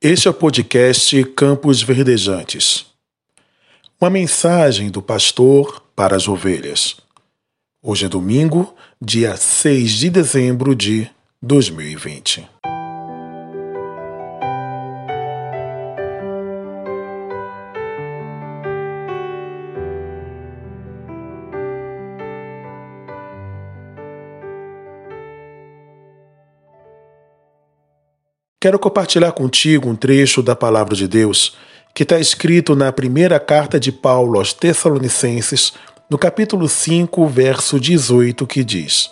Este é o podcast Campos Verdejantes. Uma mensagem do pastor para as ovelhas. Hoje é domingo, dia 6 de dezembro de 2020. Quero compartilhar contigo um trecho da palavra de Deus que está escrito na primeira carta de Paulo aos Tessalonicenses, no capítulo 5, verso 18, que diz: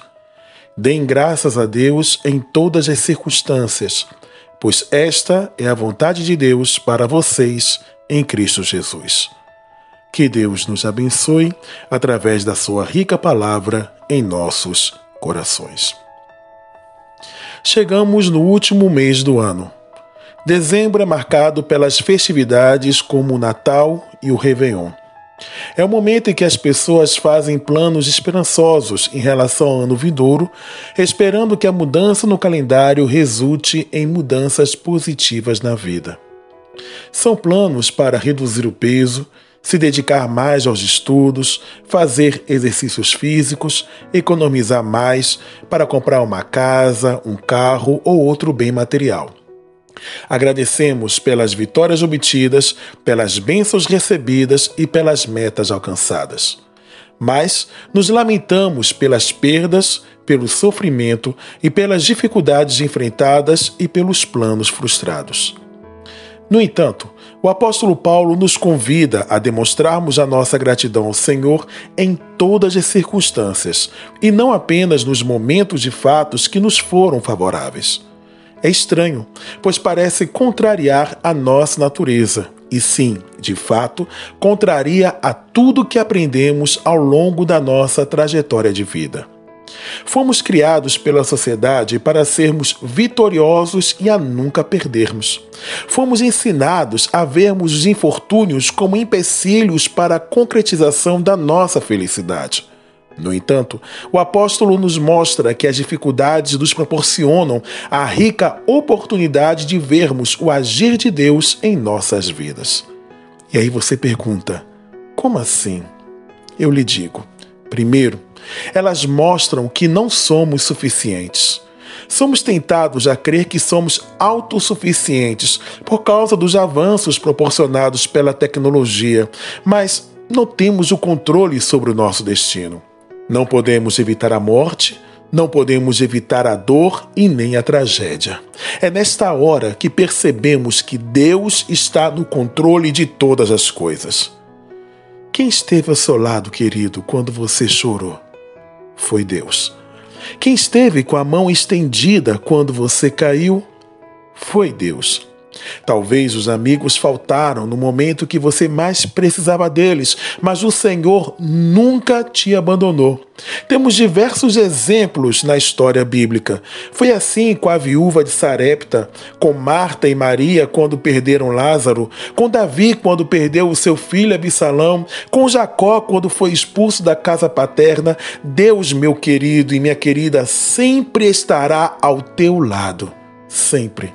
Deem graças a Deus em todas as circunstâncias, pois esta é a vontade de Deus para vocês em Cristo Jesus. Que Deus nos abençoe através da sua rica palavra em nossos corações. Chegamos no último mês do ano. Dezembro é marcado pelas festividades como o Natal e o Réveillon. É o momento em que as pessoas fazem planos esperançosos em relação ao ano vindouro, esperando que a mudança no calendário resulte em mudanças positivas na vida. São planos para reduzir o peso, se dedicar mais aos estudos, fazer exercícios físicos, economizar mais para comprar uma casa, um carro ou outro bem material. Agradecemos pelas vitórias obtidas, pelas bênçãos recebidas e pelas metas alcançadas. Mas nos lamentamos pelas perdas, pelo sofrimento e pelas dificuldades enfrentadas e pelos planos frustrados. No entanto, o apóstolo Paulo nos convida a demonstrarmos a nossa gratidão ao Senhor em todas as circunstâncias e não apenas nos momentos de fatos que nos foram favoráveis. É estranho, pois parece contrariar a nossa natureza. E sim, de fato, contraria a tudo que aprendemos ao longo da nossa trajetória de vida. Fomos criados pela sociedade para sermos vitoriosos e a nunca perdermos. Fomos ensinados a vermos os infortúnios como empecilhos para a concretização da nossa felicidade. No entanto, o apóstolo nos mostra que as dificuldades nos proporcionam a rica oportunidade de vermos o agir de Deus em nossas vidas. E aí você pergunta: como assim? Eu lhe digo: primeiro, elas mostram que não somos suficientes. Somos tentados a crer que somos autossuficientes por causa dos avanços proporcionados pela tecnologia, mas não temos o controle sobre o nosso destino. Não podemos evitar a morte, não podemos evitar a dor e nem a tragédia. É nesta hora que percebemos que Deus está no controle de todas as coisas. Quem esteve ao seu lado, querido, quando você chorou? Foi Deus. Quem esteve com a mão estendida quando você caiu foi Deus. Talvez os amigos faltaram no momento que você mais precisava deles, mas o Senhor nunca te abandonou. Temos diversos exemplos na história bíblica. Foi assim com a viúva de Sarepta, com Marta e Maria quando perderam Lázaro, com Davi quando perdeu o seu filho Absalão, com Jacó quando foi expulso da casa paterna. Deus, meu querido e minha querida, sempre estará ao teu lado. Sempre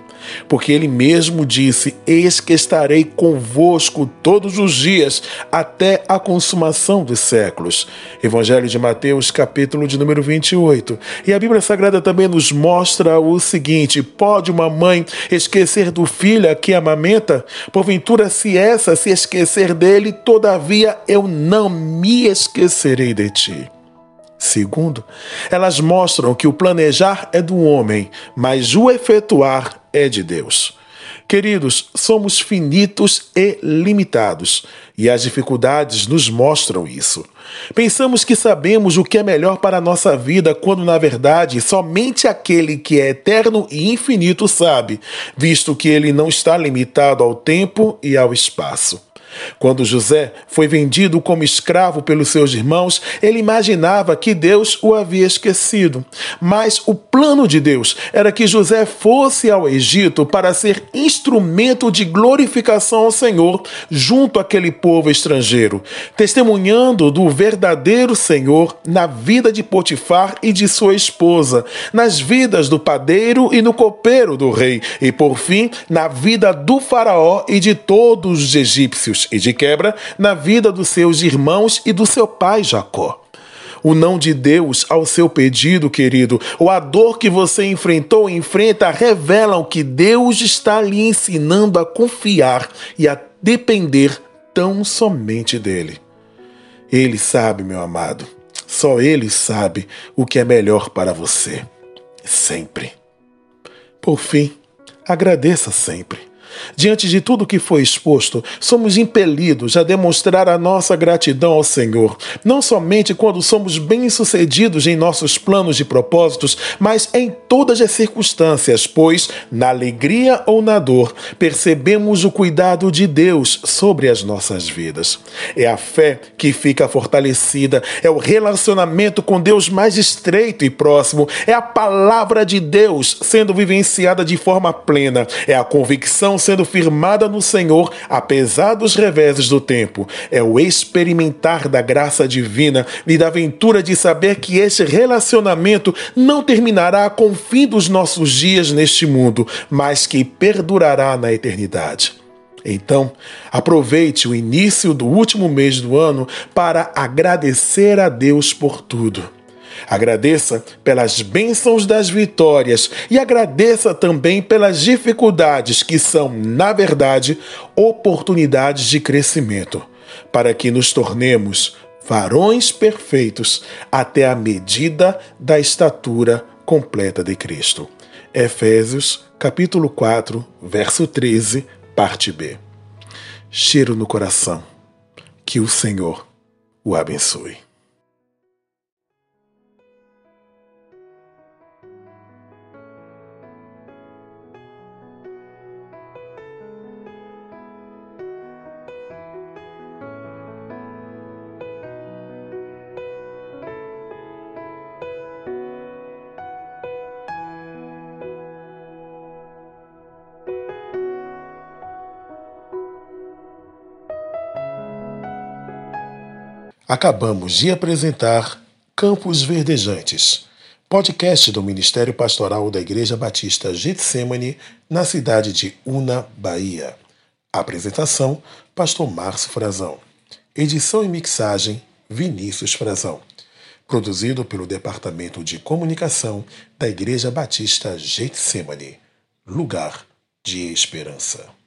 porque ele mesmo disse: Eis que estarei convosco todos os dias, até a consumação dos séculos. Evangelho de Mateus, capítulo de número 28. E a Bíblia Sagrada também nos mostra o seguinte: pode uma mãe esquecer do filho a que amamenta? Porventura, se essa se esquecer dele, todavia eu não me esquecerei de ti. Segundo, elas mostram que o planejar é do homem, mas o efetuar é de Deus. Queridos, somos finitos e limitados, e as dificuldades nos mostram isso. Pensamos que sabemos o que é melhor para a nossa vida, quando na verdade somente aquele que é eterno e infinito sabe, visto que ele não está limitado ao tempo e ao espaço. Quando José foi vendido como escravo pelos seus irmãos, ele imaginava que Deus o havia esquecido. Mas o plano de Deus era que José fosse ao Egito para ser instrumento de glorificação ao Senhor junto àquele povo estrangeiro, testemunhando do verdadeiro Senhor na vida de Potifar e de sua esposa, nas vidas do padeiro e no copeiro do rei, e por fim, na vida do Faraó e de todos os egípcios e de quebra na vida dos seus irmãos e do seu pai Jacó. O não de Deus ao seu pedido, querido, ou a dor que você enfrentou e enfrenta revelam que Deus está lhe ensinando a confiar e a depender tão somente dele. Ele sabe, meu amado, só ele sabe o que é melhor para você. Sempre. Por fim, agradeça sempre. Diante de tudo que foi exposto, somos impelidos a demonstrar a nossa gratidão ao Senhor, não somente quando somos bem-sucedidos em nossos planos e propósitos, mas em todas as circunstâncias, pois, na alegria ou na dor, percebemos o cuidado de Deus sobre as nossas vidas. É a fé que fica fortalecida, é o relacionamento com Deus mais estreito e próximo, é a palavra de Deus sendo vivenciada de forma plena, é a convicção sendo firmada no Senhor, apesar dos reveses do tempo. É o experimentar da graça divina e da aventura de saber que esse relacionamento não terminará com o fim dos nossos dias neste mundo, mas que perdurará na eternidade. Então, aproveite o início do último mês do ano para agradecer a Deus por tudo. Agradeça pelas bênçãos das vitórias e agradeça também pelas dificuldades que são, na verdade, oportunidades de crescimento, para que nos tornemos varões perfeitos até a medida da estatura completa de Cristo. Efésios, capítulo 4, verso 13, parte B. Cheiro no coração. Que o Senhor o abençoe. Acabamos de apresentar Campos Verdejantes, podcast do Ministério Pastoral da Igreja Batista Getsemane, na cidade de Una, Bahia. Apresentação: Pastor Márcio Frazão. Edição e mixagem: Vinícius Frazão. Produzido pelo Departamento de Comunicação da Igreja Batista Getsemane. Lugar de Esperança.